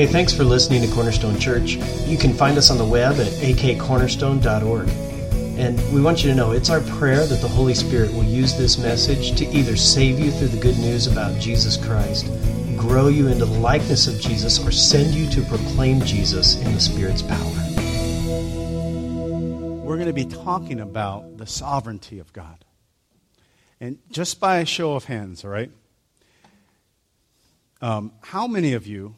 Hey, thanks for listening to Cornerstone Church. You can find us on the web at akcornerstone.org. And we want you to know it's our prayer that the Holy Spirit will use this message to either save you through the good news about Jesus Christ, grow you into the likeness of Jesus, or send you to proclaim Jesus in the Spirit's power. We're going to be talking about the sovereignty of God. And just by a show of hands, all right? Um, how many of you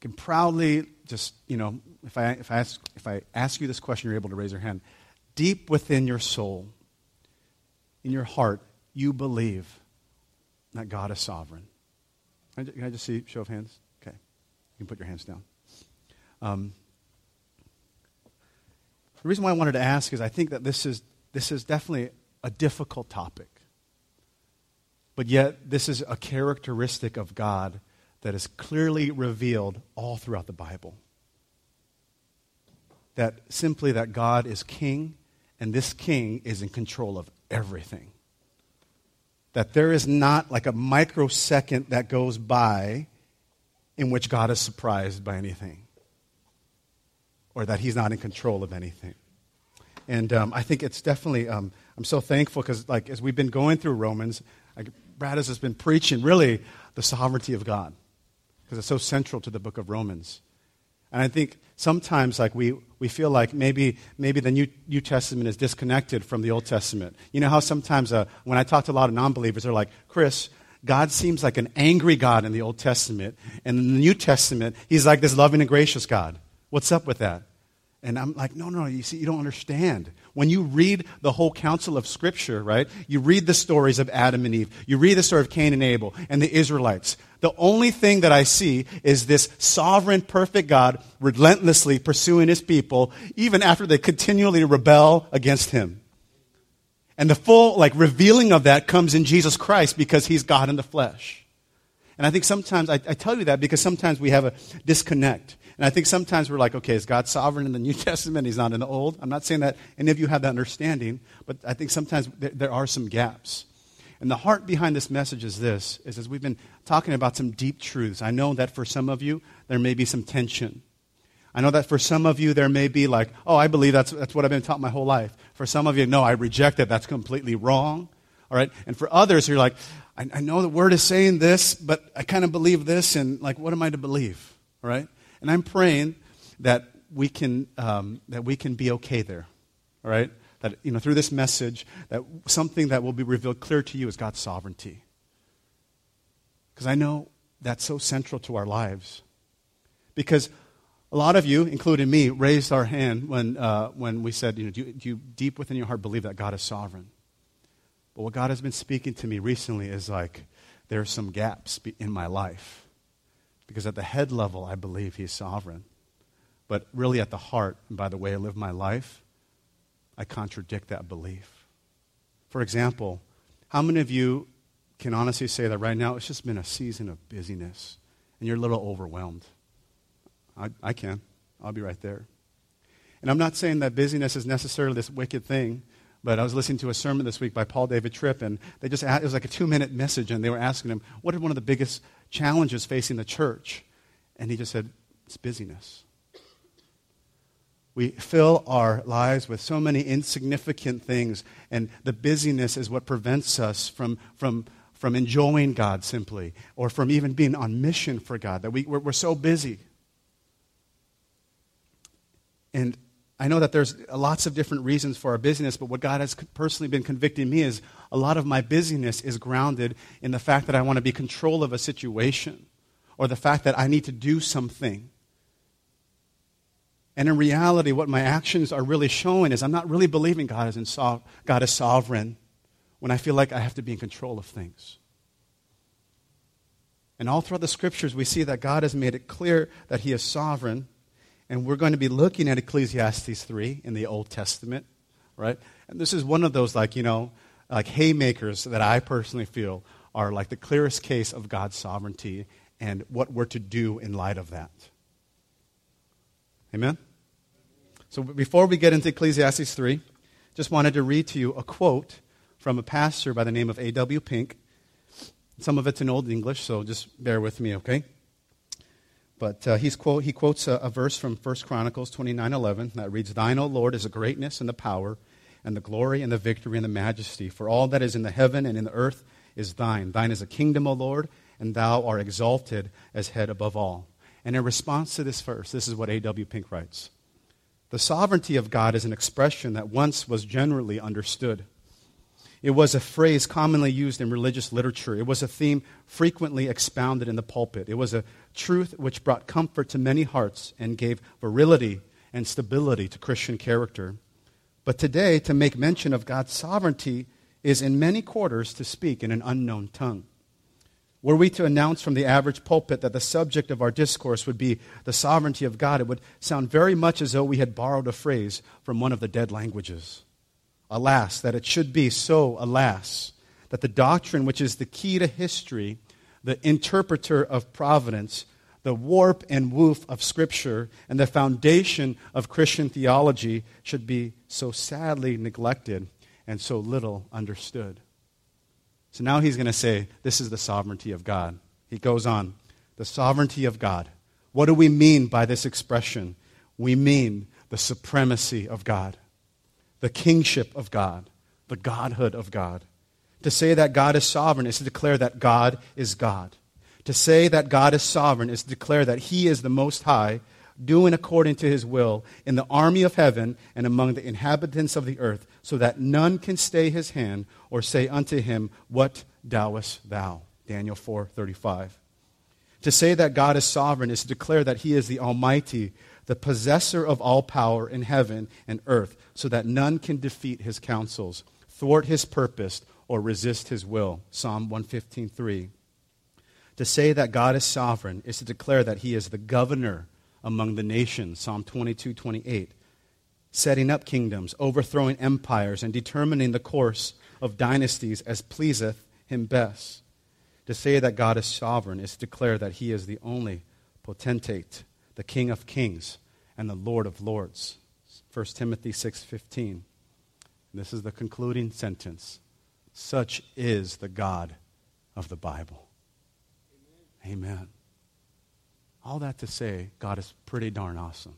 can proudly just, you know, if I, if, I ask, if I ask you this question, you're able to raise your hand. Deep within your soul, in your heart, you believe that God is sovereign. Can I, just see show of hands? Okay. You can put your hands down. Um, the reason why I wanted to ask is I think that this is, this is definitely a difficult topic. But yet, this is a characteristic of God that is clearly revealed all throughout the Bible. That simply that God is king, and this king is in control of everything. That there is not like a microsecond that goes by in which God is surprised by anything, or that he's not in control of anything. And um, I think it's definitely, um, I'm so thankful because, like, as we've been going through Romans, Brad has just been preaching really the sovereignty of God because it's so central to the book of Romans. And I think sometimes like we, we feel like maybe, maybe the New, New Testament is disconnected from the Old Testament. You know how sometimes uh, when I talk to a lot of non-believers, they're like, Chris, God seems like an angry God in the Old Testament. And in the New Testament, he's like this loving and gracious God. What's up with that? And I'm like, no, no, you see, you don't understand. When you read the whole counsel of Scripture, right, you read the stories of Adam and Eve, you read the story of Cain and Abel and the Israelites. The only thing that I see is this sovereign, perfect God relentlessly pursuing his people, even after they continually rebel against him. And the full, like, revealing of that comes in Jesus Christ because he's God in the flesh. And I think sometimes, I, I tell you that because sometimes we have a disconnect. And I think sometimes we're like, okay, is God sovereign in the New Testament? He's not in the Old. I'm not saying that any of you have that understanding, but I think sometimes there, there are some gaps. And the heart behind this message is this, is as we've been talking about some deep truths. I know that for some of you, there may be some tension. I know that for some of you, there may be like, oh, I believe that's, that's what I've been taught my whole life. For some of you, no, I reject it. That's completely wrong. All right? And for others, you're like, I, I know the word is saying this, but I kind of believe this, and like, what am I to believe? All right? And I'm praying that we can, um, that we can be okay there. All right? That, you know, through this message, that something that will be revealed clear to you is God's sovereignty. Because I know that's so central to our lives. Because a lot of you, including me, raised our hand when, uh, when we said, you know, do you, do you deep within your heart believe that God is sovereign? But what God has been speaking to me recently is like, there are some gaps in my life because at the head level, I believe He's sovereign. But really, at the heart, and by the way I live my life, I contradict that belief. For example, how many of you can honestly say that right now it's just been a season of busyness and you're a little overwhelmed? I, I can. I'll be right there. And I'm not saying that busyness is necessarily this wicked thing, but I was listening to a sermon this week by Paul David Tripp, and they just asked, it was like a two minute message, and they were asking him, "What are one of the biggest challenges facing the church. And he just said, it's busyness. We fill our lives with so many insignificant things, and the busyness is what prevents us from, from, from enjoying God simply, or from even being on mission for God, that we, we're, we're so busy. And I know that there's lots of different reasons for our busyness, but what God has personally been convicting me is a lot of my busyness is grounded in the fact that I want to be control of a situation or the fact that I need to do something. And in reality, what my actions are really showing is I'm not really believing God is, in so- God is sovereign when I feel like I have to be in control of things. And all throughout the scriptures, we see that God has made it clear that He is sovereign and we're going to be looking at Ecclesiastes 3 in the Old Testament, right? And this is one of those, like, you know, like haymakers that I personally feel are like the clearest case of God's sovereignty and what we're to do in light of that. Amen? So before we get into Ecclesiastes 3, just wanted to read to you a quote from a pastor by the name of A.W. Pink. Some of it's in Old English, so just bear with me, okay? But uh, he's quote, he quotes a, a verse from 1 Chronicles 29.11 that reads, Thine, O Lord, is the greatness and the power and the glory and the victory and the majesty. For all that is in the heaven and in the earth is thine. Thine is a kingdom, O Lord, and thou art exalted as head above all. And in response to this verse, this is what A.W. Pink writes The sovereignty of God is an expression that once was generally understood. It was a phrase commonly used in religious literature. It was a theme frequently expounded in the pulpit. It was a truth which brought comfort to many hearts and gave virility and stability to Christian character. But today, to make mention of God's sovereignty is in many quarters to speak in an unknown tongue. Were we to announce from the average pulpit that the subject of our discourse would be the sovereignty of God, it would sound very much as though we had borrowed a phrase from one of the dead languages. Alas, that it should be so, alas, that the doctrine which is the key to history, the interpreter of providence, the warp and woof of Scripture, and the foundation of Christian theology should be so sadly neglected and so little understood. So now he's going to say, This is the sovereignty of God. He goes on, The sovereignty of God. What do we mean by this expression? We mean the supremacy of God the kingship of God, the godhood of God. To say that God is sovereign is to declare that God is God. To say that God is sovereign is to declare that He is the Most High, doing according to His will in the army of heaven and among the inhabitants of the earth, so that none can stay His hand or say unto Him, What doest thou? Daniel 4:35. To say that God is sovereign is to declare that He is the Almighty, the possessor of all power in heaven and earth, so that none can defeat his counsels, thwart his purpose, or resist his will. Psalm 115:3. To say that God is sovereign is to declare that he is the governor among the nations. Psalm 22:28. Setting up kingdoms, overthrowing empires, and determining the course of dynasties as pleaseth him best. To say that God is sovereign is to declare that he is the only potentate, the King of kings and the Lord of lords. 1 Timothy 6:15. This is the concluding sentence. Such is the God of the Bible. Amen. Amen. All that to say, God is pretty darn awesome.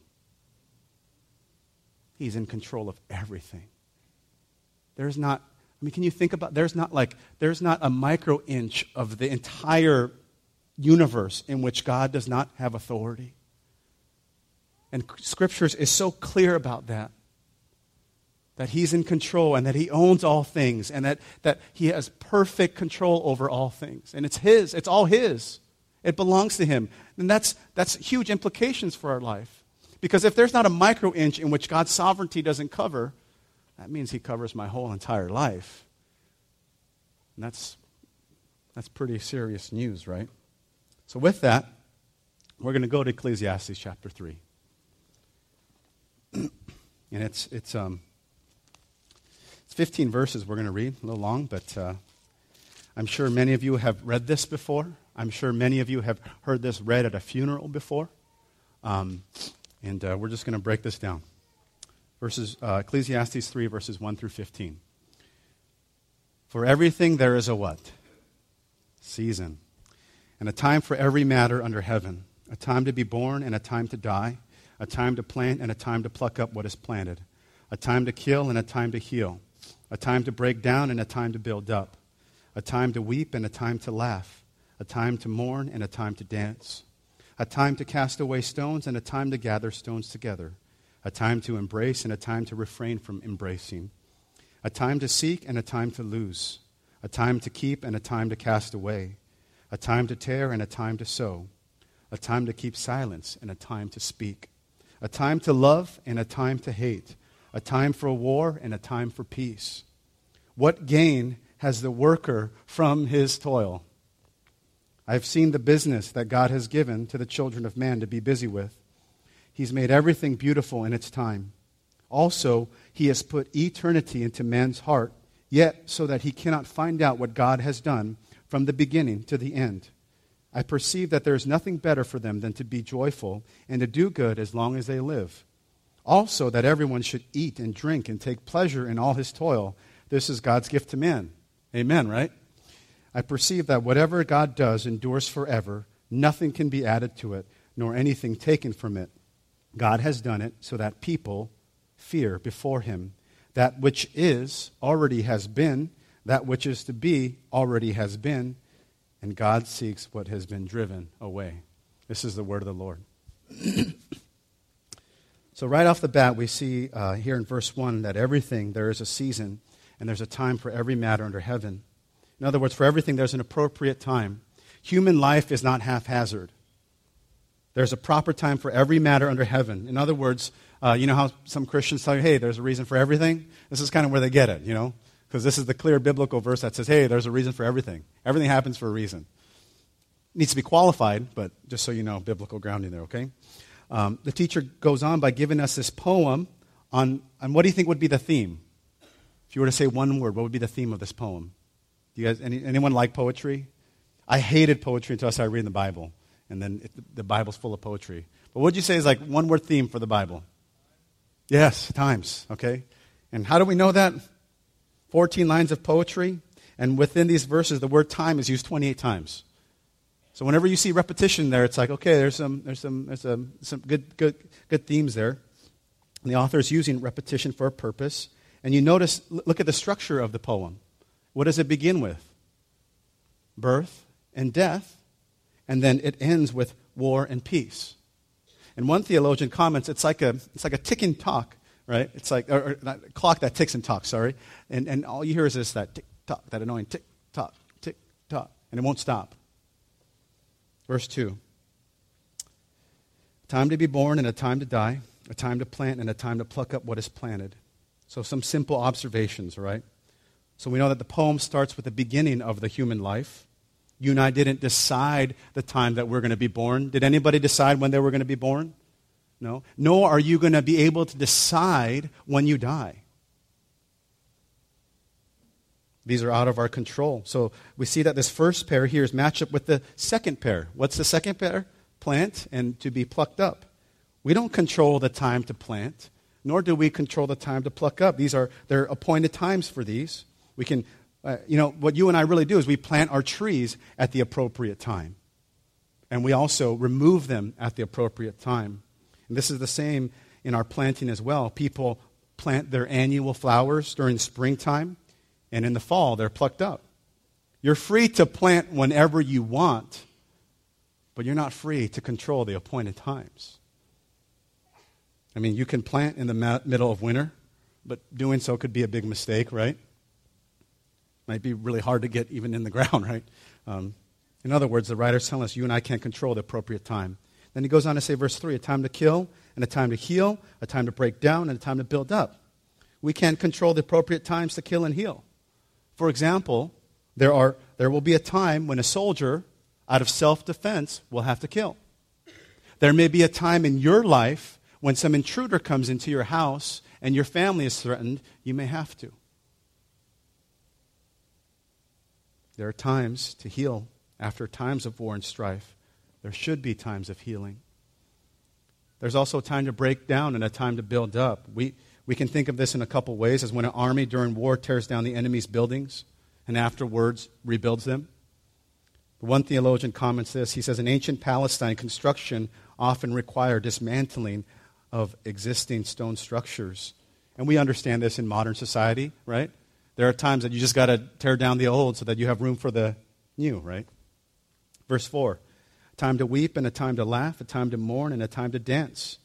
He's in control of everything. There's not, I mean, can you think about, there's not like, there's not a micro inch of the entire universe in which God does not have authority. And scriptures is so clear about that. That he's in control and that he owns all things and that, that he has perfect control over all things. And it's his, it's all his. It belongs to him. And that's, that's huge implications for our life. Because if there's not a micro inch in which God's sovereignty doesn't cover, that means he covers my whole entire life. And that's, that's pretty serious news, right? So, with that, we're going to go to Ecclesiastes chapter 3 and it's, it's, um, it's 15 verses we're going to read, a little long, but uh, I'm sure many of you have read this before. I'm sure many of you have heard this read at a funeral before. Um, and uh, we're just going to break this down. Verses, uh, Ecclesiastes 3, verses 1 through 15. For everything there is a what? Season. And a time for every matter under heaven. A time to be born and a time to die a time to plant and a time to pluck up what is planted, a time to kill and a time to heal, a time to break down and a time to build up, a time to weep and a time to laugh, a time to mourn and a time to dance, a time to cast away stones and a time to gather stones together, a time to embrace and a time to refrain from embracing, a time to seek and a time to lose, a time to keep and a time to cast away, a time to tear and a time to sew, a time to keep silence and a time to speak a time to love and a time to hate, a time for war and a time for peace. What gain has the worker from his toil? I've seen the business that God has given to the children of man to be busy with. He's made everything beautiful in its time. Also, he has put eternity into man's heart, yet so that he cannot find out what God has done from the beginning to the end. I perceive that there is nothing better for them than to be joyful and to do good as long as they live. Also, that everyone should eat and drink and take pleasure in all his toil. This is God's gift to man. Amen, right? I perceive that whatever God does endures forever. Nothing can be added to it. nor anything taken from it. God has done it so that people fear before him. That which is already has been, that which is to be already has been, and God seeks what has been driven away. This is the word of the Lord. so, right off the bat, we see uh, here in verse 1 that everything, there is a season, and there's a time for every matter under heaven. In other words, for everything, there's an appropriate time. Human life is not haphazard. There's a proper time for every matter under heaven. In other words, uh, you know how some Christians tell you, hey, there's a reason for everything? This is kind of where they get it, you know? Because this is the clear biblical verse that says, hey, there's a reason for everything. Everything happens for a reason. It needs to be qualified, but just so you know, biblical grounding there, okay? Um, the teacher goes on by giving us this poem on, on what do you think would be the theme? If you were to say one word, what would be the theme of this poem? Do you guys, any, anyone like poetry? I hated poetry until I started reading the Bible and then it, the Bible's full of poetry. But what would you say is like one word theme for the Bible? Yes, times, okay? And how do we know that? 14 lines of poetry, and within these verses, the word time is used 28 times. So whenever you see repetition there, it's like, okay, there's some, there's some, there's some, some good, good, good themes there. And the author is using repetition for a purpose. And you notice, look at the structure of the poem. What does it begin with? Birth and death and then it ends with war and peace. And one theologian comments it's like a, it's like a ticking talk, right? It's like or, or clock that ticks and talks, sorry. And, and all you hear is this, that tick tock, that annoying tick tock, tick tock, and it won't stop. Verse 2 Time to be born and a time to die, a time to plant and a time to pluck up what is planted. So, some simple observations, right? So, we know that the poem starts with the beginning of the human life. You and I didn't decide the time that we're going to be born. Did anybody decide when they were going to be born? No. Nor are you going to be able to decide when you die. These are out of our control. So we see that this first pair here is matched up with the second pair. What's the second pair? Plant and to be plucked up. We don't control the time to plant, nor do we control the time to pluck up. These are there are appointed times for these. We can uh, you know, what you and I really do is we plant our trees at the appropriate time. And we also remove them at the appropriate time. And this is the same in our planting as well. People plant their annual flowers during springtime, and in the fall, they're plucked up. You're free to plant whenever you want, but you're not free to control the appointed times. I mean, you can plant in the middle of winter, but doing so could be a big mistake, right? might be really hard to get even in the ground, right? Um, in other words, the writer's telling us you and I can't control the appropriate time. Then he goes on to say, verse 3 a time to kill, and a time to heal, a time to break down, and a time to build up. We can't control the appropriate times to kill and heal. For example, there, are, there will be a time when a soldier, out of self defense, will have to kill. There may be a time in your life when some intruder comes into your house and your family is threatened, you may have to. There are times to heal after times of war and strife. There should be times of healing. There's also a time to break down and a time to build up. We, we can think of this in a couple ways as when an army during war tears down the enemy's buildings and afterwards rebuilds them. One theologian comments this. He says, In ancient Palestine, construction often required dismantling of existing stone structures. And we understand this in modern society, right? There are times that you just got to tear down the old so that you have room for the new, right? Verse 4 a time to weep and a time to laugh, a time to mourn and a time to dance.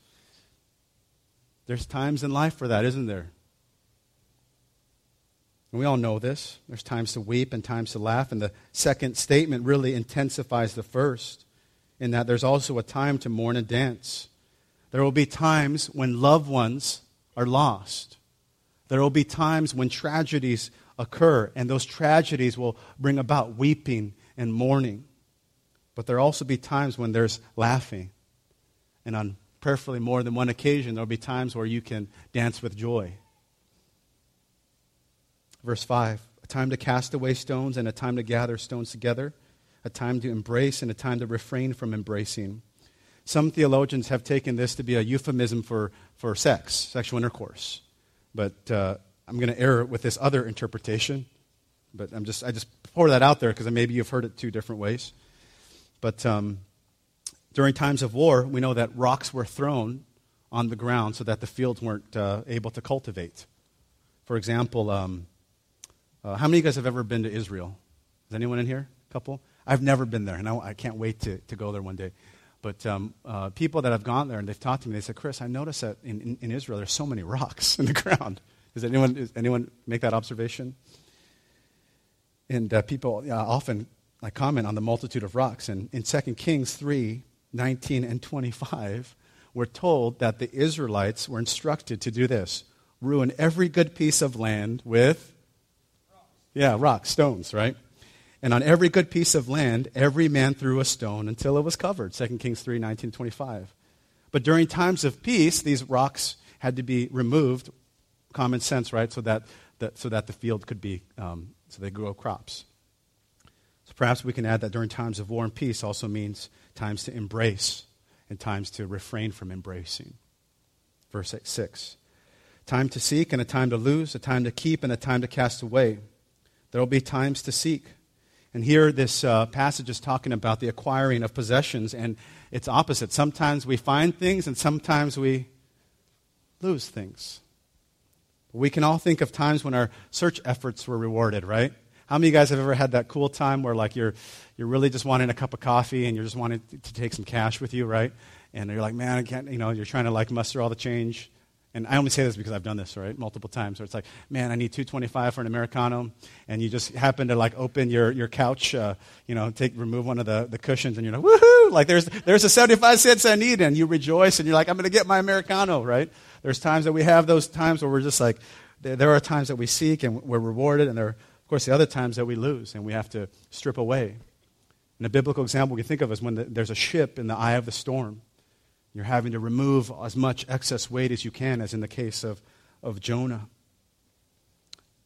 There's times in life for that, isn't there? And we all know this. There's times to weep and times to laugh. And the second statement really intensifies the first, in that there's also a time to mourn and dance. There will be times when loved ones are lost. There will be times when tragedies occur, and those tragedies will bring about weeping and mourning. But there will also be times when there's laughing. And on prayerfully more than one occasion, there will be times where you can dance with joy. Verse 5 a time to cast away stones and a time to gather stones together, a time to embrace and a time to refrain from embracing. Some theologians have taken this to be a euphemism for, for sex, sexual intercourse. But uh, I'm going to err with this other interpretation. But I'm just, I just pour that out there because maybe you've heard it two different ways. But um, During times of war, we know that rocks were thrown on the ground so that the fields weren't uh, able to cultivate. For example, um, uh, how many of you guys have ever been to Israel? Is anyone in here? A couple? I've never been there, and I, I can't wait to, to go there one day. But um, uh, people that have gone there and they've talked to me, they said, Chris, I noticed that in, in, in Israel there's so many rocks in the ground. Does anyone, anyone make that observation? And uh, people uh, often like, comment on the multitude of rocks. And in 2 Kings 3 19 and 25, we're told that the Israelites were instructed to do this ruin every good piece of land with, yeah, rocks, stones, right? And on every good piece of land, every man threw a stone until it was covered. 2 Kings 3 19, 25. But during times of peace, these rocks had to be removed, common sense, right? So that, so that the field could be, um, so they grow crops. So perhaps we can add that during times of war and peace also means times to embrace and times to refrain from embracing. Verse 6 Time to seek and a time to lose, a time to keep and a time to cast away. There will be times to seek. And here, this uh, passage is talking about the acquiring of possessions, and it's opposite. Sometimes we find things, and sometimes we lose things. We can all think of times when our search efforts were rewarded, right? How many of you guys have ever had that cool time where like you're, you're really just wanting a cup of coffee and you're just wanting to take some cash with you, right? And you're like, man, I can't, you know, you're trying to like muster all the change. And I only say this because I've done this, right, multiple times. Where it's like, man, I need 225 for an Americano. And you just happen to like open your, your couch, uh, you know, take, remove one of the, the cushions and you're like, woohoo! Like there's, there's a 75 cents I need. And you rejoice and you're like, I'm going to get my Americano, right? There's times that we have those times where we're just like, there are times that we seek and we're rewarded, and there are of course, the other times that we lose and we have to strip away. And a biblical example we can think of is when the, there's a ship in the eye of the storm. You're having to remove as much excess weight as you can, as in the case of, of Jonah.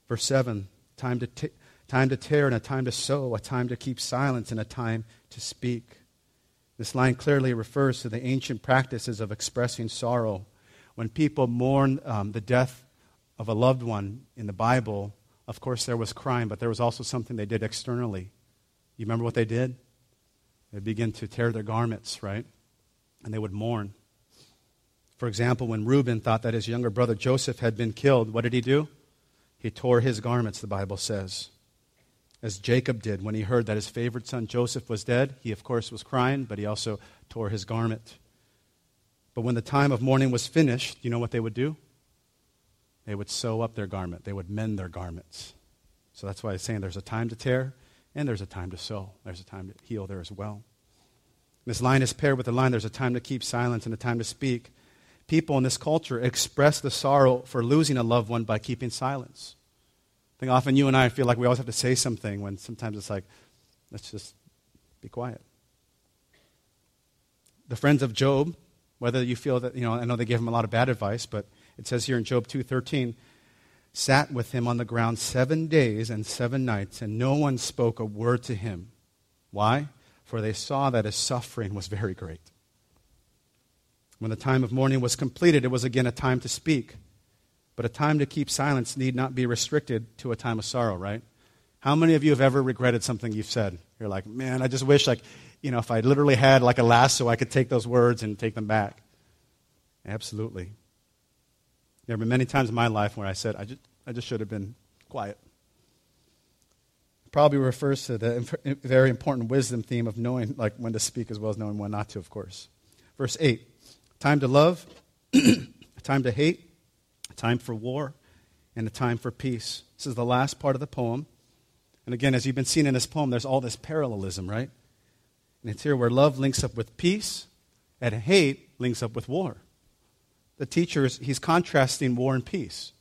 Verse 7 time to, t- time to tear and a time to sew, a time to keep silence and a time to speak. This line clearly refers to the ancient practices of expressing sorrow. When people mourn um, the death of a loved one in the Bible, of course, there was crime, but there was also something they did externally. You remember what they did? They begin to tear their garments, right? And they would mourn. For example, when Reuben thought that his younger brother Joseph had been killed, what did he do? He tore his garments, the Bible says. As Jacob did when he heard that his favorite son Joseph was dead, he, of course, was crying, but he also tore his garment. But when the time of mourning was finished, you know what they would do? They would sew up their garment, they would mend their garments. So that's why I'm saying there's a time to tear and there's a time to sew, There's a time to heal there as well. This line is paired with the line there's a time to keep silence and a time to speak. People in this culture express the sorrow for losing a loved one by keeping silence. I think often you and I feel like we always have to say something when sometimes it's like, let's just be quiet. The friends of Job, whether you feel that, you know, I know they gave him a lot of bad advice, but it says here in Job 2:13, sat with him on the ground 7 days and 7 nights and no one spoke a word to him. Why? For they saw that his suffering was very great. When the time of mourning was completed, it was again a time to speak. But a time to keep silence need not be restricted to a time of sorrow, right? How many of you have ever regretted something you've said? You're like, man, I just wish, like, you know, if I literally had like a lasso, I could take those words and take them back. Absolutely. There have been many times in my life where I said, I just, I just should have been quiet. Probably refers to the very important wisdom theme of knowing like when to speak as well as knowing when not to, of course. Verse 8 time to love, time to hate, time for war, and a time for peace. This is the last part of the poem. And again, as you've been seeing in this poem, there's all this parallelism, right? And it's here where love links up with peace and hate links up with war the teacher is he's contrasting war and peace.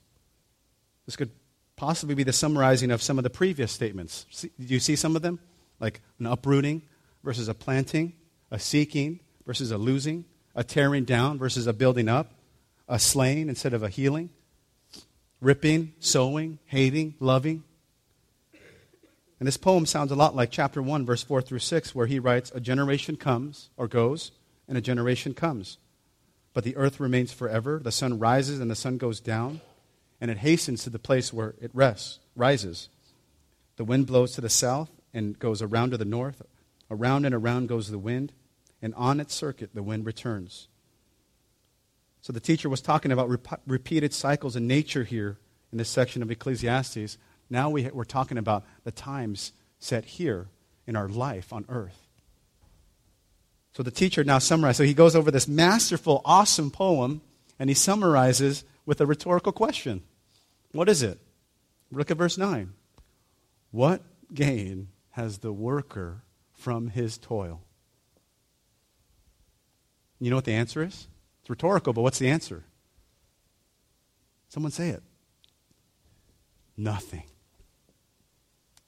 This could possibly be the summarizing of some of the previous statements. See, do you see some of them? Like an uprooting versus a planting, a seeking versus a losing, a tearing down versus a building up, a slaying instead of a healing, ripping, sewing, hating, loving. And this poem sounds a lot like chapter 1, verse 4 through 6, where he writes, A generation comes or goes, and a generation comes but the earth remains forever. The sun rises and the sun goes down, and it hastens to the place where it rests, rises. The wind blows to the south and goes around to the north. Around and around goes the wind. and on its circuit the wind returns. So the teacher was talking about rep- repeated cycles in nature here in this section of Ecclesiastes. Now we, we're talking about the times set here in our life on earth. So the teacher now summarizes. So he goes over this masterful, awesome poem, and he summarizes with a rhetorical question. What is it? Look at verse 9. What gain has the worker from his toil? You know what the answer is? It's rhetorical, but what's the answer? Someone say it. Nothing.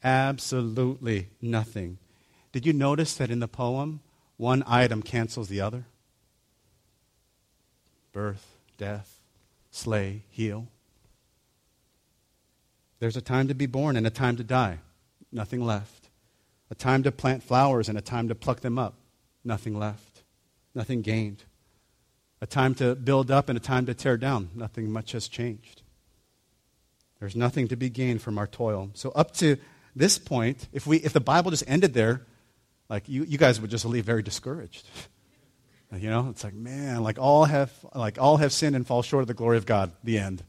Absolutely nothing. Did you notice that in the poem, one item cancels the other? Birth, death, slay, heal. There's a time to be born and a time to die. Nothing left. A time to plant flowers and a time to pluck them up. Nothing left. Nothing gained. A time to build up and a time to tear down. Nothing much has changed. There's nothing to be gained from our toil. So, up to this point, if, we, if the Bible just ended there, like you, you guys would just leave very discouraged. you know, it's like, man, like all have like all have sinned and fall short of the glory of God. The end.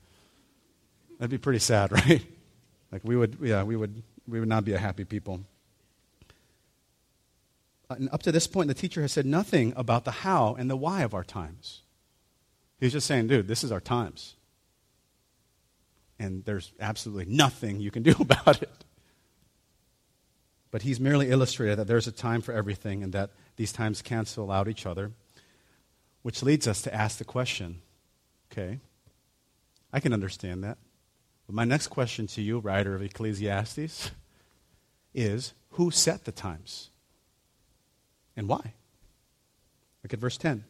That'd be pretty sad, right? Like we would, yeah, we would, we would not be a happy people. Uh, and up to this point, the teacher has said nothing about the how and the why of our times. He's just saying, dude, this is our times. And there's absolutely nothing you can do about it. But he's merely illustrated that there's a time for everything and that these times cancel out each other, which leads us to ask the question okay, I can understand that. But my next question to you, writer of Ecclesiastes, is who set the times? And why? Look at verse 10.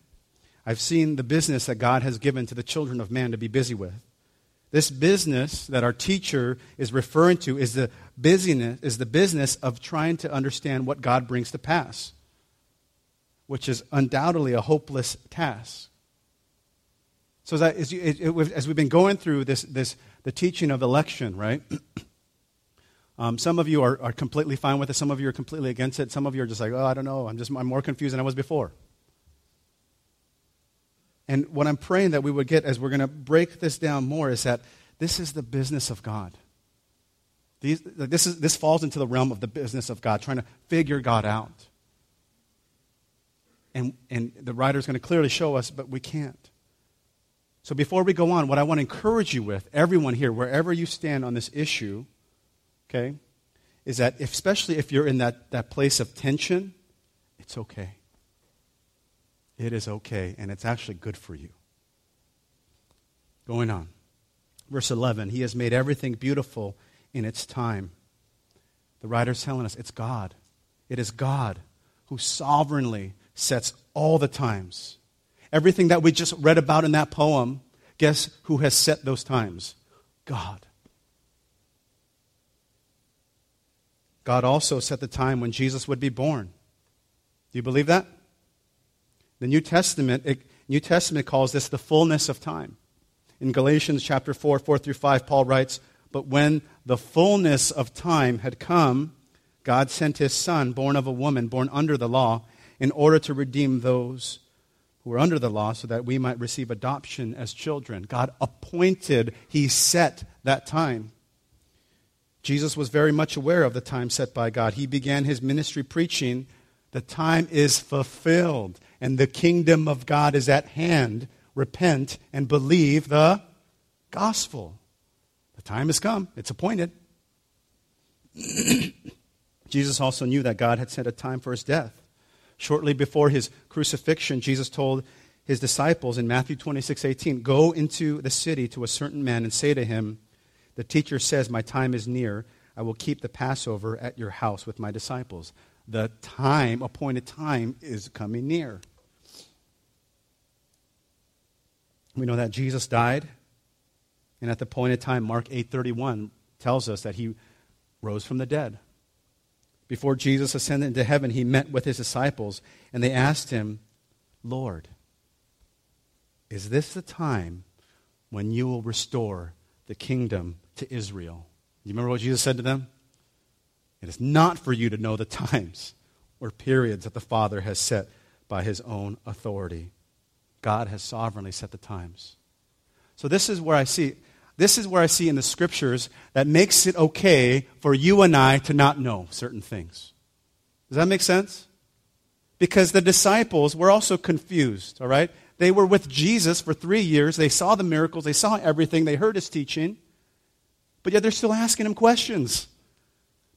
I've seen the business that God has given to the children of man to be busy with. This business that our teacher is referring to is the busyness is the business of trying to understand what God brings to pass, which is undoubtedly a hopeless task. So as, you, it, it, as we've been going through this, this the teaching of election, right? Um, some of you are, are completely fine with it. Some of you are completely against it. Some of you are just like, oh, I don't know. I'm just I'm more confused than I was before. And what I'm praying that we would get as we're going to break this down more is that this is the business of God. These, this, is, this falls into the realm of the business of God, trying to figure God out. And, and the writer is going to clearly show us, but we can't. So before we go on, what I want to encourage you with, everyone here, wherever you stand on this issue, okay, is that if, especially if you're in that, that place of tension, it's okay. It is okay, and it's actually good for you. Going on. Verse 11 He has made everything beautiful in its time. The writer's telling us it's God. It is God who sovereignly sets all the times. Everything that we just read about in that poem, guess who has set those times? God. God also set the time when Jesus would be born. Do you believe that? The New Testament, it, New Testament calls this the fullness of time. In Galatians chapter 4, 4 through 5, Paul writes, But when the fullness of time had come, God sent his Son, born of a woman, born under the law, in order to redeem those who were under the law so that we might receive adoption as children. God appointed, He set that time. Jesus was very much aware of the time set by God. He began his ministry preaching, The time is fulfilled, and the kingdom of God is at hand. Repent and believe the gospel. The time has come, it's appointed. Jesus also knew that God had set a time for his death. Shortly before his crucifixion, Jesus told his disciples in Matthew 26 18, Go into the city to a certain man and say to him, The teacher says, My time is near. I will keep the Passover at your house with my disciples. The time, appointed time, is coming near. We know that Jesus died, and at the point appointed time, Mark 8:31 tells us that he rose from the dead. Before Jesus ascended into heaven, he met with his disciples, and they asked him, Lord, is this the time when you will restore the kingdom to Israel? Do you remember what Jesus said to them? It is not for you to know the times or periods that the Father has set by his own authority. God has sovereignly set the times. So this is where I see this is where I see in the scriptures that makes it okay for you and I to not know certain things. Does that make sense? Because the disciples were also confused, all right? They were with Jesus for three years. They saw the miracles, they saw everything, they heard his teaching, but yet they're still asking him questions.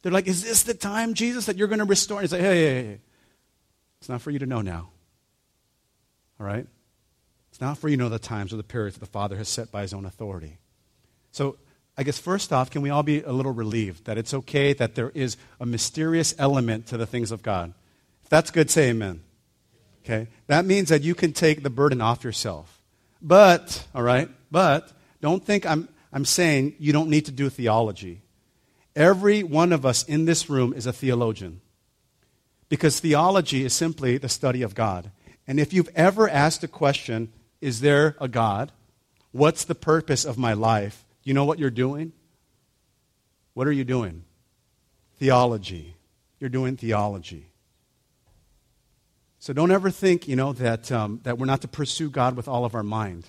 They're like, Is this the time, Jesus, that you're going to restore? And he's like, Hey, hey, hey. It's not for you to know now. All right? It's not for you know the times or the periods that the Father has set by his own authority. So, I guess first off, can we all be a little relieved that it's okay that there is a mysterious element to the things of God? If that's good, say amen. Okay? That means that you can take the burden off yourself. But, all right, but don't think I'm, I'm saying you don't need to do theology. Every one of us in this room is a theologian. Because theology is simply the study of God. And if you've ever asked a question, is there a God? What's the purpose of my life? You know what you're doing? What are you doing? Theology. You're doing theology. So don't ever think, you know, that, um, that we're not to pursue God with all of our mind.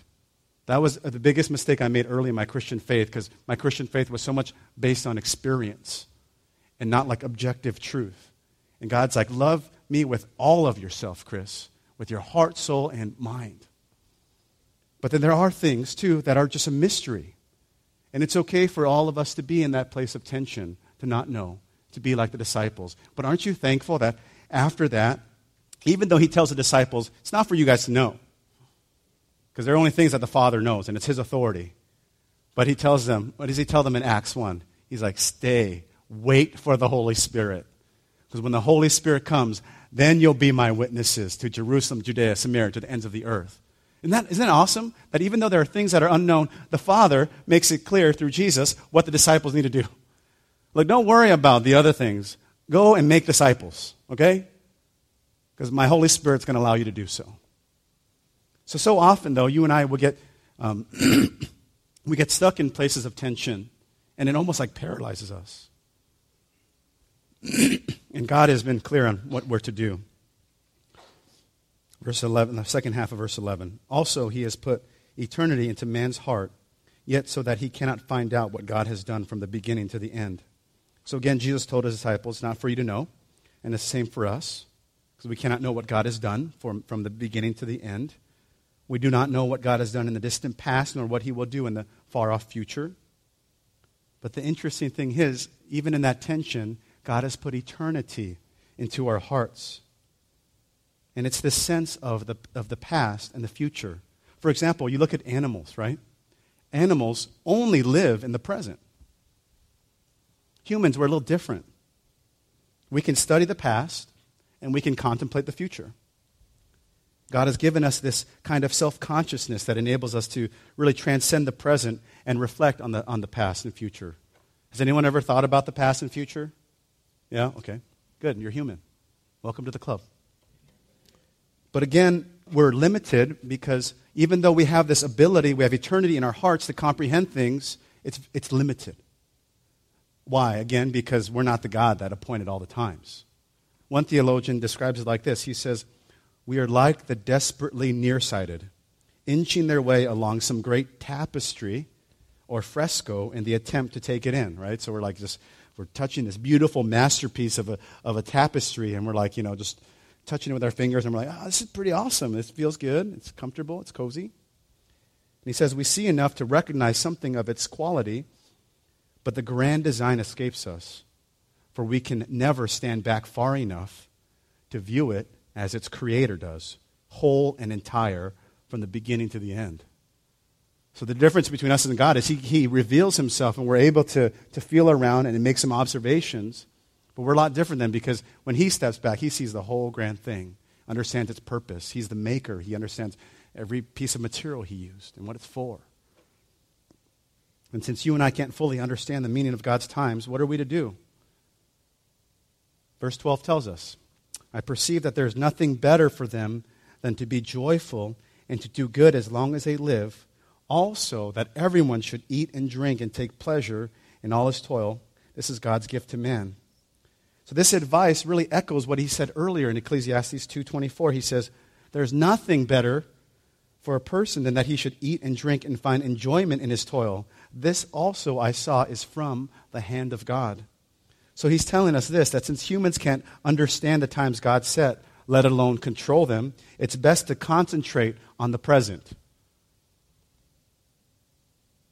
That was the biggest mistake I made early in my Christian faith because my Christian faith was so much based on experience and not like objective truth. And God's like, love me with all of yourself, Chris, with your heart, soul, and mind. But then there are things, too, that are just a mystery. And it's okay for all of us to be in that place of tension, to not know, to be like the disciples. But aren't you thankful that after that, even though he tells the disciples, it's not for you guys to know, because there are only things that the Father knows, and it's his authority. But he tells them, what does he tell them in Acts 1? He's like, stay, wait for the Holy Spirit. Because when the Holy Spirit comes, then you'll be my witnesses to Jerusalem, Judea, Samaria, to the ends of the earth. Isn't that, isn't that awesome? That even though there are things that are unknown, the Father makes it clear through Jesus what the disciples need to do. Like, don't worry about the other things. Go and make disciples, okay? Because my Holy Spirit's going to allow you to do so. So, so often, though, you and I will get, um, we get stuck in places of tension, and it almost like paralyzes us. and God has been clear on what we're to do. Verse 11, the second half of verse 11. Also, he has put eternity into man's heart, yet so that he cannot find out what God has done from the beginning to the end. So again, Jesus told his disciples, not for you to know, and the same for us, because we cannot know what God has done from, from the beginning to the end. We do not know what God has done in the distant past, nor what he will do in the far off future. But the interesting thing is, even in that tension, God has put eternity into our hearts. And it's this sense of the, of the past and the future. For example, you look at animals, right? Animals only live in the present. Humans, we're a little different. We can study the past and we can contemplate the future. God has given us this kind of self consciousness that enables us to really transcend the present and reflect on the, on the past and future. Has anyone ever thought about the past and future? Yeah? Okay. Good. You're human. Welcome to the club. But again, we're limited because even though we have this ability, we have eternity in our hearts to comprehend things, it's, it's limited. Why? Again, because we're not the God that appointed all the times. One theologian describes it like this He says, We are like the desperately nearsighted, inching their way along some great tapestry or fresco in the attempt to take it in, right? So we're like just, we're touching this beautiful masterpiece of a, of a tapestry, and we're like, you know, just touching it with our fingers, and we're like, oh, this is pretty awesome. This feels good. It's comfortable. It's cozy. And he says, we see enough to recognize something of its quality, but the grand design escapes us, for we can never stand back far enough to view it as its creator does, whole and entire from the beginning to the end. So the difference between us and God is he, he reveals himself, and we're able to, to feel around and make some observations but we're a lot different then because when he steps back, he sees the whole grand thing, understands its purpose. He's the maker. He understands every piece of material he used and what it's for. And since you and I can't fully understand the meaning of God's times, what are we to do? Verse 12 tells us I perceive that there is nothing better for them than to be joyful and to do good as long as they live. Also, that everyone should eat and drink and take pleasure in all his toil. This is God's gift to man. So this advice really echoes what he said earlier in Ecclesiastes 2:24. He says, "There's nothing better for a person than that he should eat and drink and find enjoyment in his toil. This also I saw is from the hand of God." So he's telling us this that since humans can't understand the times God set, let alone control them, it's best to concentrate on the present.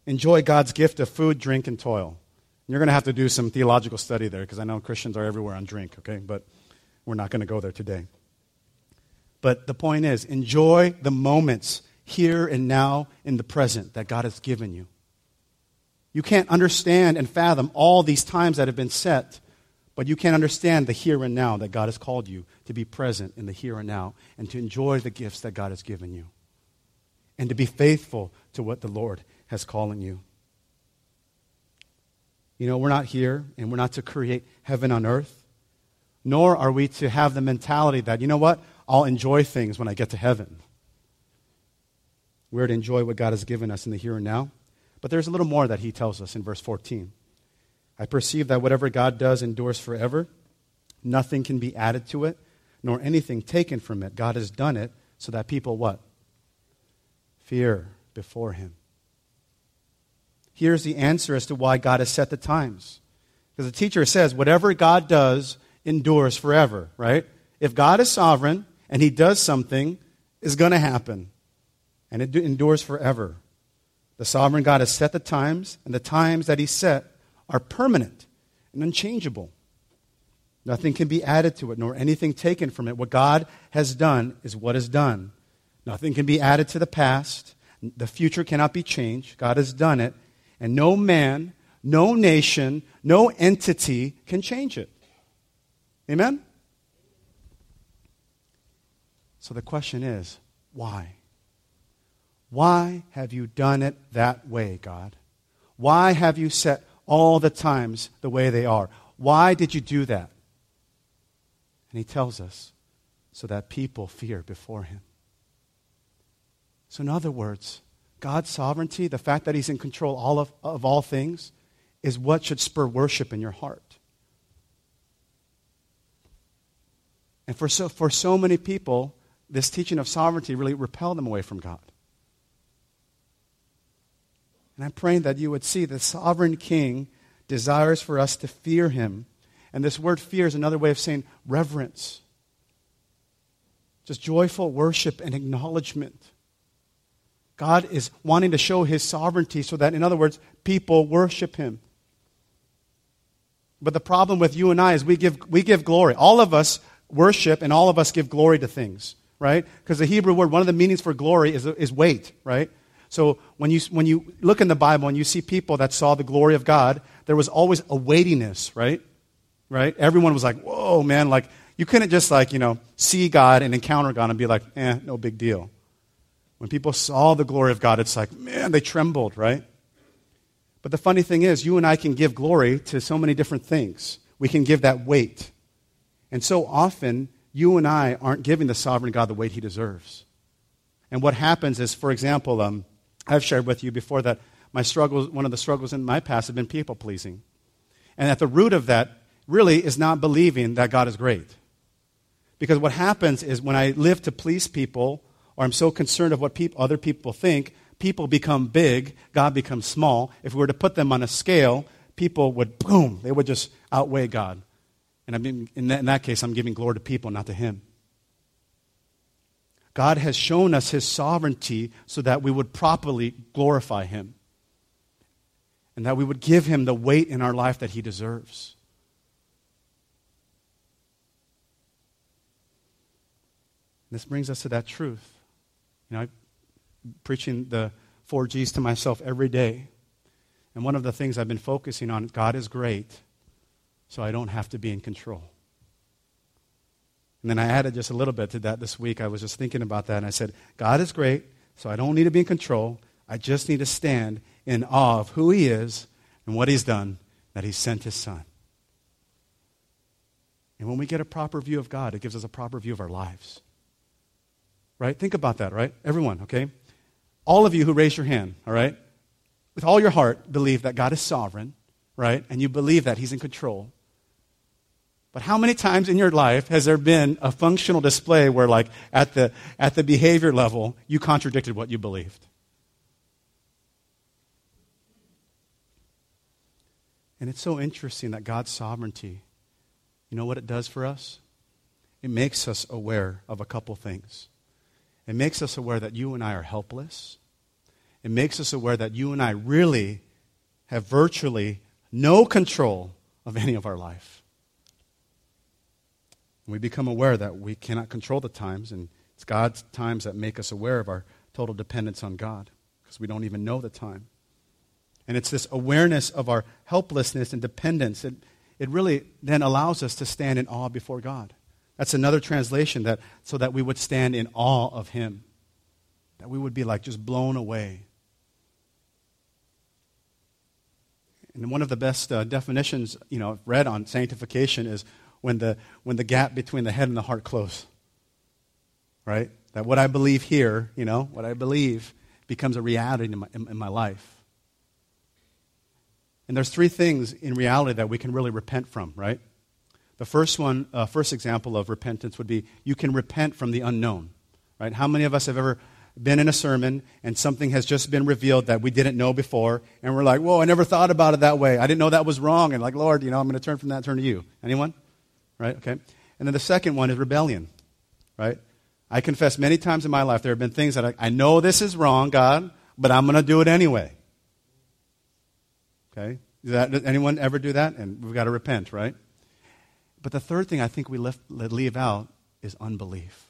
Enjoy God's gift of food, drink, and toil. You're going to have to do some theological study there because I know Christians are everywhere on drink, okay? But we're not going to go there today. But the point is, enjoy the moments here and now in the present that God has given you. You can't understand and fathom all these times that have been set, but you can understand the here and now that God has called you to be present in the here and now and to enjoy the gifts that God has given you and to be faithful to what the Lord has calling you. You know, we're not here and we're not to create heaven on earth, nor are we to have the mentality that, you know what, I'll enjoy things when I get to heaven. We're to enjoy what God has given us in the here and now. But there's a little more that he tells us in verse 14. I perceive that whatever God does endures forever. Nothing can be added to it, nor anything taken from it. God has done it so that people what? Fear before him here's the answer as to why God has set the times. Because the teacher says, whatever God does endures forever, right? If God is sovereign and he does something, is going to happen. And it endures forever. The sovereign God has set the times, and the times that he set are permanent and unchangeable. Nothing can be added to it, nor anything taken from it. What God has done is what is done. Nothing can be added to the past. The future cannot be changed. God has done it, and no man, no nation, no entity can change it. Amen? So the question is why? Why have you done it that way, God? Why have you set all the times the way they are? Why did you do that? And he tells us so that people fear before him. So, in other words, God's sovereignty, the fact that He's in control all of, of all things, is what should spur worship in your heart. And for so, for so many people, this teaching of sovereignty really repelled them away from God. And I'm praying that you would see the sovereign king desires for us to fear him. And this word fear is another way of saying reverence. Just joyful worship and acknowledgement. God is wanting to show his sovereignty so that, in other words, people worship him. But the problem with you and I is we give, we give glory. All of us worship and all of us give glory to things, right? Because the Hebrew word, one of the meanings for glory is, is weight, right? So when you, when you look in the Bible and you see people that saw the glory of God, there was always a weightiness, right? Right? Everyone was like, whoa, man, like, you couldn't just like, you know, see God and encounter God and be like, eh, no big deal. When people saw the glory of God, it's like, man, they trembled, right? But the funny thing is, you and I can give glory to so many different things. We can give that weight. And so often, you and I aren't giving the sovereign God the weight he deserves. And what happens is, for example, um, I've shared with you before that my struggles, one of the struggles in my past have been people pleasing. And at the root of that really is not believing that God is great. Because what happens is when I live to please people, or I'm so concerned of what people, other people think, people become big, God becomes small. If we were to put them on a scale, people would, boom, they would just outweigh God. And I mean, in, that, in that case, I'm giving glory to people, not to Him. God has shown us His sovereignty so that we would properly glorify Him and that we would give Him the weight in our life that He deserves. This brings us to that truth you know, I'm preaching the four G's to myself every day. And one of the things I've been focusing on, God is great, so I don't have to be in control. And then I added just a little bit to that this week. I was just thinking about that, and I said, God is great, so I don't need to be in control. I just need to stand in awe of who He is and what He's done, that He sent His Son. And when we get a proper view of God, it gives us a proper view of our lives. Right? Think about that, right? Everyone, okay? All of you who raise your hand, all right? With all your heart, believe that God is sovereign, right? And you believe that He's in control. But how many times in your life has there been a functional display where, like, at the, at the behavior level, you contradicted what you believed? And it's so interesting that God's sovereignty, you know what it does for us? It makes us aware of a couple things. It makes us aware that you and I are helpless. It makes us aware that you and I really have virtually no control of any of our life. We become aware that we cannot control the times, and it's God's times that make us aware of our total dependence on God because we don't even know the time. And it's this awareness of our helplessness and dependence. It, it really then allows us to stand in awe before God. That's another translation that so that we would stand in awe of him. That we would be like just blown away. And one of the best uh, definitions, you know, I've read on sanctification is when the, when the gap between the head and the heart close. Right? That what I believe here, you know, what I believe becomes a reality in my, in, in my life. And there's three things in reality that we can really repent from, right? The first one, uh, first example of repentance would be you can repent from the unknown, right? How many of us have ever been in a sermon and something has just been revealed that we didn't know before, and we're like, whoa, I never thought about it that way. I didn't know that was wrong. And like, Lord, you know, I'm going to turn from that, turn to you. Anyone? Right? Okay. And then the second one is rebellion, right? I confess many times in my life there have been things that I, I know this is wrong, God, but I'm going to do it anyway. Okay? Does, that, does anyone ever do that? And we've got to repent, right? But the third thing I think we left, leave out is unbelief.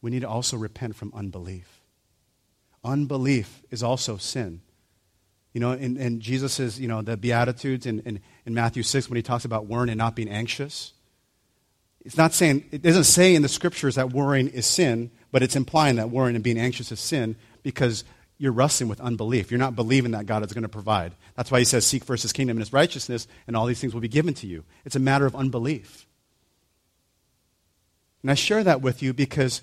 We need to also repent from unbelief. Unbelief is also sin. You know, in, in Jesus' you know, the Beatitudes in, in, in Matthew 6 when he talks about worrying and not being anxious, it's not saying, it doesn't say in the scriptures that worrying is sin, but it's implying that worrying and being anxious is sin because you're wrestling with unbelief. You're not believing that God is going to provide. That's why he says, Seek first his kingdom and his righteousness, and all these things will be given to you. It's a matter of unbelief. And I share that with you because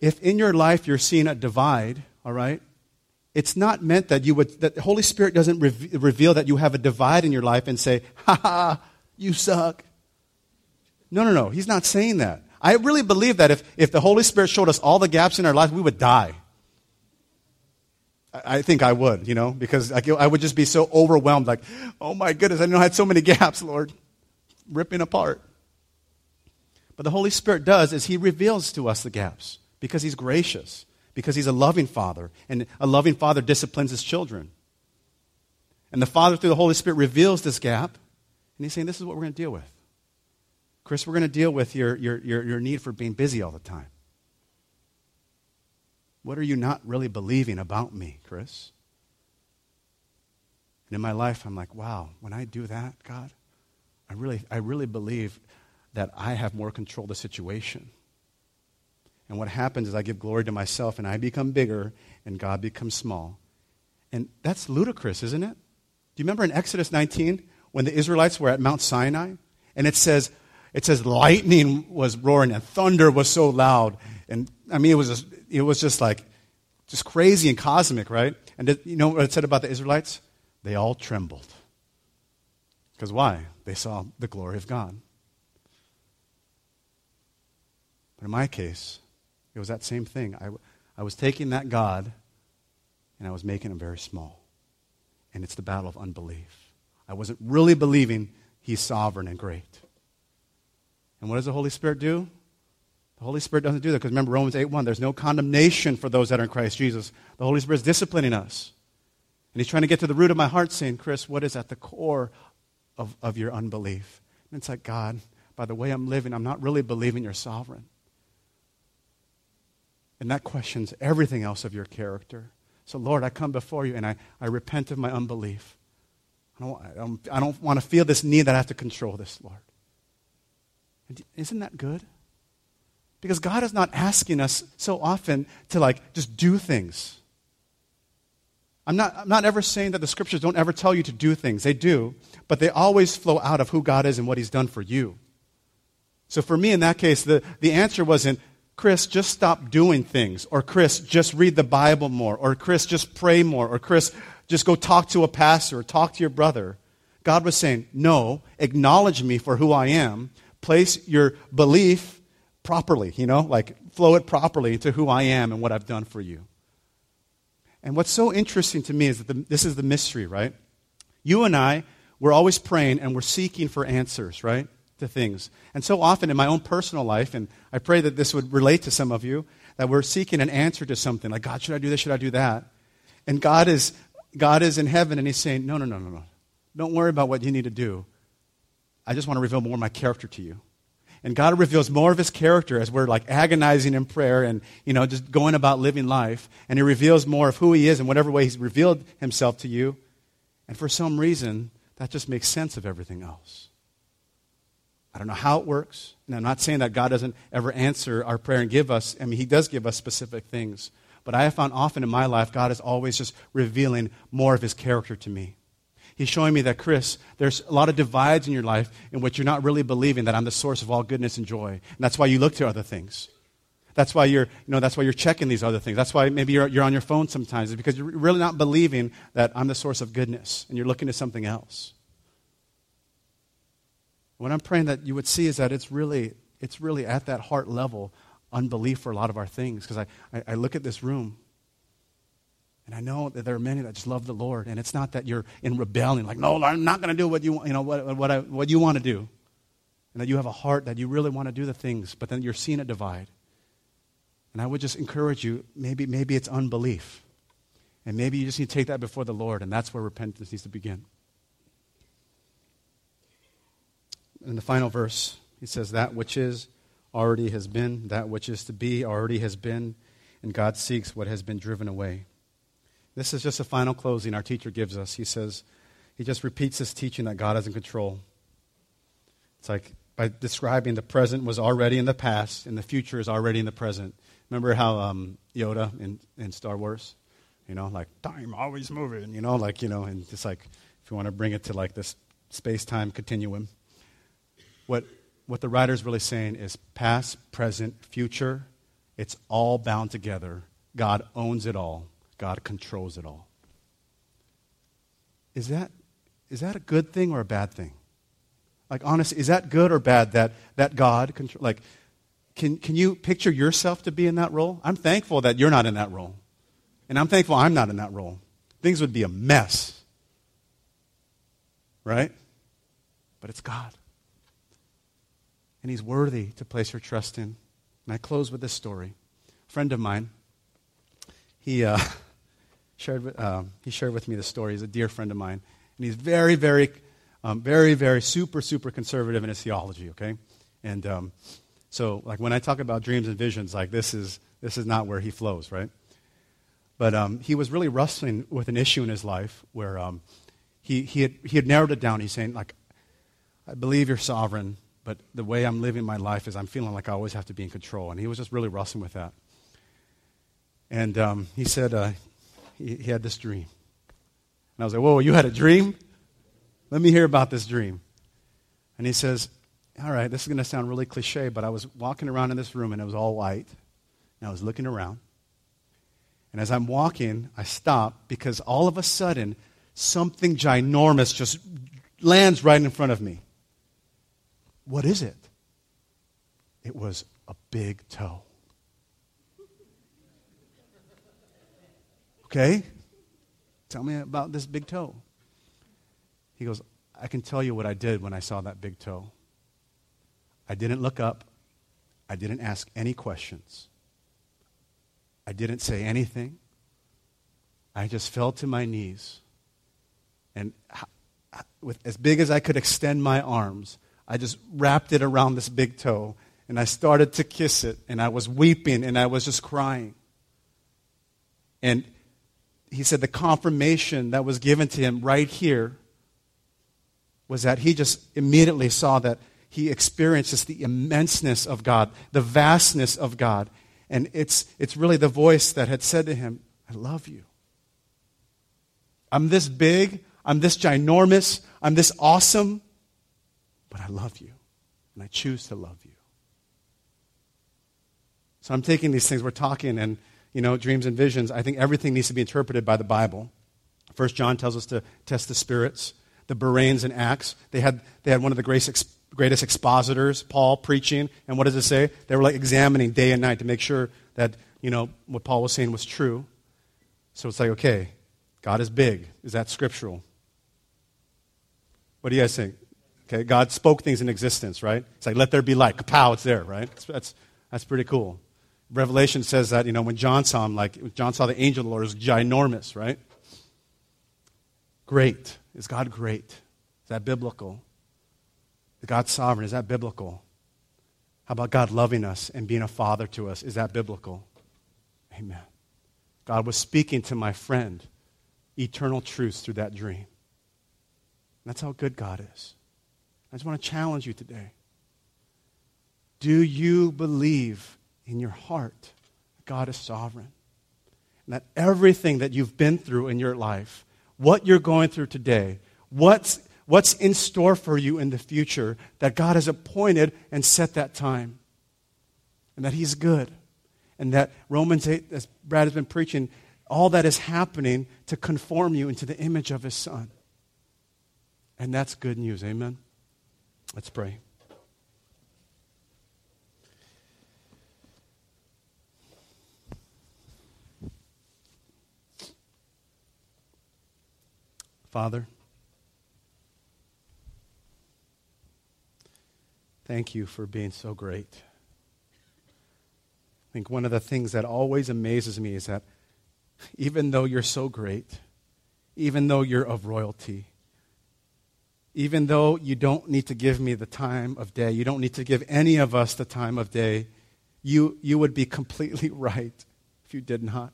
if in your life you're seeing a divide, all right, it's not meant that you would, that the Holy Spirit doesn't re- reveal that you have a divide in your life and say, ha ha, you suck. No, no, no. He's not saying that. I really believe that if, if the Holy Spirit showed us all the gaps in our life, we would die. I think I would, you know, because I would just be so overwhelmed, like, oh my goodness, I know I had so many gaps, Lord, ripping apart. But the Holy Spirit does is He reveals to us the gaps because He's gracious, because He's a loving Father, and a loving Father disciplines His children. And the Father, through the Holy Spirit, reveals this gap, and He's saying, This is what we're going to deal with. Chris, we're going to deal with your, your, your, your need for being busy all the time. What are you not really believing about me, Chris? And in my life, I'm like, wow, when I do that, God, I really, I really believe that I have more control of the situation. And what happens is I give glory to myself and I become bigger and God becomes small. And that's ludicrous, isn't it? Do you remember in Exodus 19 when the Israelites were at Mount Sinai? And it says, it says lightning was roaring and thunder was so loud. And I mean, it was it was just like, just crazy and cosmic, right? And did, you know what it said about the Israelites? They all trembled. Because why? They saw the glory of God. But in my case, it was that same thing. I, I was taking that God and I was making him very small. And it's the battle of unbelief. I wasn't really believing he's sovereign and great. And what does the Holy Spirit do? The Holy Spirit doesn't do that because remember Romans 8 1, there's no condemnation for those that are in Christ Jesus. The Holy Spirit is disciplining us. And He's trying to get to the root of my heart, saying, Chris, what is at the core of, of your unbelief? And it's like, God, by the way I'm living, I'm not really believing you're sovereign. And that questions everything else of your character. So, Lord, I come before you and I, I repent of my unbelief. I don't, I, don't, I don't want to feel this need that I have to control this, Lord. Isn't that good? Because God is not asking us so often to like just do things. I'm not, I'm not ever saying that the scriptures don't ever tell you to do things. They do, but they always flow out of who God is and what He's done for you. So for me in that case, the, the answer wasn't, Chris, just stop doing things, or Chris, just read the Bible more, or Chris, just pray more, or Chris, just go talk to a pastor, or talk to your brother. God was saying, No, acknowledge me for who I am. Place your belief properly, you know, like flow it properly to who I am and what I've done for you. And what's so interesting to me is that the, this is the mystery, right? You and I, we're always praying and we're seeking for answers, right, to things. And so often in my own personal life, and I pray that this would relate to some of you, that we're seeking an answer to something like, God, should I do this? Should I do that? And God is, God is in heaven and He's saying, No, no, no, no, no. Don't worry about what you need to do. I just want to reveal more of my character to you. And God reveals more of his character as we're like agonizing in prayer and, you know, just going about living life. And he reveals more of who he is in whatever way he's revealed himself to you. And for some reason, that just makes sense of everything else. I don't know how it works. And I'm not saying that God doesn't ever answer our prayer and give us, I mean, he does give us specific things. But I have found often in my life, God is always just revealing more of his character to me. He's showing me that, Chris, there's a lot of divides in your life in which you're not really believing that I'm the source of all goodness and joy. And that's why you look to other things. That's why you're, you know, that's why you're checking these other things. That's why maybe you're, you're on your phone sometimes, because you're really not believing that I'm the source of goodness and you're looking to something else. What I'm praying that you would see is that it's really, it's really at that heart level unbelief for a lot of our things. Because I, I, I look at this room and I know that there are many that just love the Lord, and it's not that you're in rebellion, like, no, I'm not going to do what you, you know, what, what, I, what you want to do. And that you have a heart that you really want to do the things, but then you're seeing a divide. And I would just encourage you, maybe, maybe it's unbelief. And maybe you just need to take that before the Lord, and that's where repentance needs to begin. In the final verse, he says, That which is already has been, that which is to be already has been, and God seeks what has been driven away. This is just a final closing our teacher gives us. He says, he just repeats this teaching that God is in control. It's like by describing the present was already in the past and the future is already in the present. Remember how um, Yoda in, in Star Wars, you know, like time always moving, you know, like, you know, and just like if you want to bring it to like this space time continuum. What, what the writer's really saying is past, present, future, it's all bound together. God owns it all. God controls it all. Is that, is that a good thing or a bad thing? Like, honestly, is that good or bad that, that God, control, like, can, can you picture yourself to be in that role? I'm thankful that you're not in that role. And I'm thankful I'm not in that role. Things would be a mess. Right? But it's God. And He's worthy to place your trust in. And I close with this story. A friend of mine, he, uh, shared, uh, he shared with me the story. He's a dear friend of mine. And he's very, very, um, very, very super, super conservative in his theology, okay? And um, so, like, when I talk about dreams and visions, like, this is, this is not where he flows, right? But um, he was really wrestling with an issue in his life where um, he, he, had, he had narrowed it down. He's saying, like, I believe you're sovereign, but the way I'm living my life is I'm feeling like I always have to be in control. And he was just really wrestling with that. And um, he said, uh, he, he had this dream. And I was like, Whoa, you had a dream? Let me hear about this dream. And he says, All right, this is going to sound really cliche, but I was walking around in this room and it was all white. And I was looking around. And as I'm walking, I stop because all of a sudden, something ginormous just lands right in front of me. What is it? It was a big toe. Okay? Tell me about this big toe. He goes, I can tell you what I did when I saw that big toe. I didn't look up. I didn't ask any questions. I didn't say anything. I just fell to my knees. And with as big as I could extend my arms, I just wrapped it around this big toe and I started to kiss it and I was weeping and I was just crying. And he said the confirmation that was given to him right here was that he just immediately saw that he experiences the immenseness of God, the vastness of God. And it's, it's really the voice that had said to him, I love you. I'm this big, I'm this ginormous, I'm this awesome, but I love you. And I choose to love you. So I'm taking these things, we're talking, and you know, dreams and visions, I think everything needs to be interpreted by the Bible. First John tells us to test the spirits. the Bereans in Acts. They had, they had one of the greatest, greatest expositors, Paul, preaching. And what does it say? They were like examining day and night to make sure that, you know, what Paul was saying was true. So it's like, okay, God is big. Is that scriptural? What do you guys think? Okay, God spoke things in existence, right? It's like, let there be light. Pow, it's there, right? That's, that's, that's pretty cool. Revelation says that, you know, when John saw him, like, John saw the angel of the Lord, it was ginormous, right? Great. Is God great? Is that biblical? Is God sovereign? Is that biblical? How about God loving us and being a father to us? Is that biblical? Amen. God was speaking to my friend eternal truths through that dream. That's how good God is. I just want to challenge you today. Do you believe in your heart God is sovereign? And that everything that you've been through in your life, what you're going through today, what's, what's in store for you in the future, that God has appointed and set that time. And that He's good. And that Romans 8, as Brad has been preaching, all that is happening to conform you into the image of His Son. And that's good news. Amen. Let's pray. Father, thank you for being so great. I think one of the things that always amazes me is that even though you're so great, even though you're of royalty, even though you don't need to give me the time of day, you don't need to give any of us the time of day, you, you would be completely right if you did not.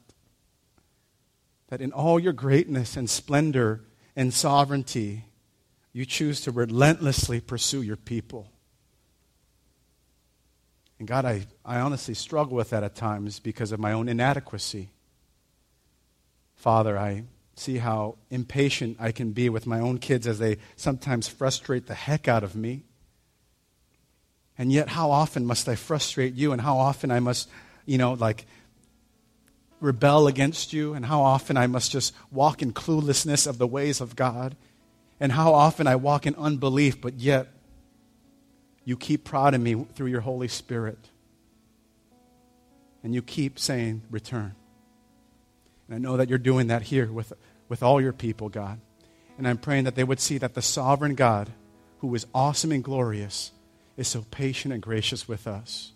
That in all your greatness and splendor and sovereignty, you choose to relentlessly pursue your people. And God, I, I honestly struggle with that at times because of my own inadequacy. Father, I see how impatient I can be with my own kids as they sometimes frustrate the heck out of me. And yet, how often must I frustrate you, and how often I must, you know, like rebel against you, and how often I must just walk in cluelessness of the ways of God, and how often I walk in unbelief, but yet you keep prodding me through your Holy Spirit. And you keep saying, Return. And I know that you're doing that here with, with all your people, God. And I'm praying that they would see that the sovereign God, who is awesome and glorious, is so patient and gracious with us.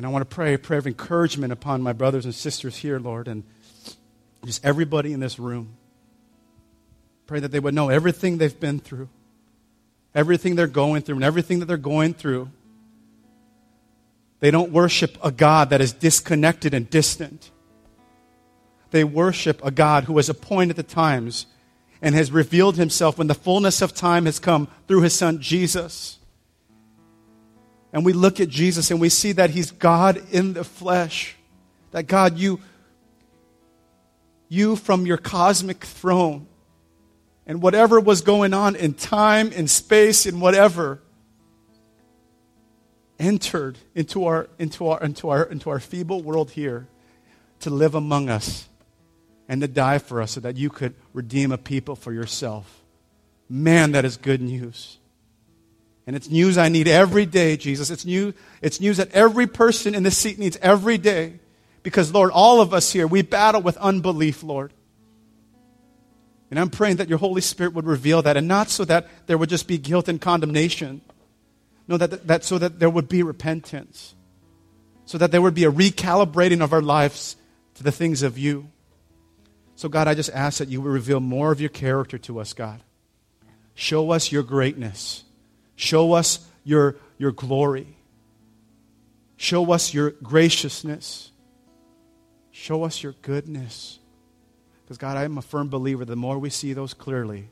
And I want to pray a prayer of encouragement upon my brothers and sisters here, Lord, and just everybody in this room. Pray that they would know everything they've been through, everything they're going through, and everything that they're going through. They don't worship a God that is disconnected and distant they worship a God who has appointed the times and has revealed himself when the fullness of time has come through his son Jesus. And we look at Jesus and we see that he's God in the flesh. That God, you, you from your cosmic throne and whatever was going on in time, in space, in whatever, entered into our, into our, into our, into our feeble world here to live among us and to die for us so that you could redeem a people for yourself. Man, that is good news. And it's news I need every day, Jesus. It's, new, it's news that every person in this seat needs every day. Because, Lord, all of us here, we battle with unbelief, Lord. And I'm praying that your Holy Spirit would reveal that, and not so that there would just be guilt and condemnation. No, that, that so that there would be repentance. So that there would be a recalibrating of our lives to the things of you. So, God, I just ask that you would reveal more of your character to us, God. Show us your greatness. Show us your, your glory. Show us your graciousness. Show us your goodness. Because, God, I am a firm believer the more we see those clearly,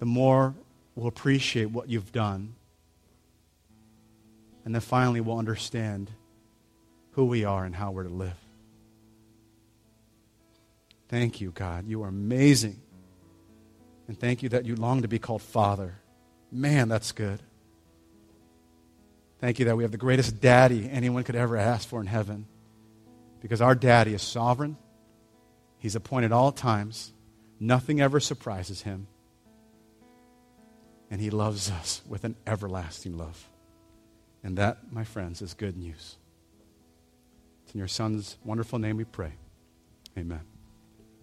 the more we'll appreciate what you've done. And then finally, we'll understand who we are and how we're to live. Thank you, God. You are amazing. And thank you that you long to be called Father. Man, that's good. Thank you that we have the greatest daddy anyone could ever ask for in heaven. Because our daddy is sovereign, he's appointed all times, nothing ever surprises him. and He loves us with an everlasting love. And that, my friends, is good news. It's in your Son's wonderful name we pray. Amen.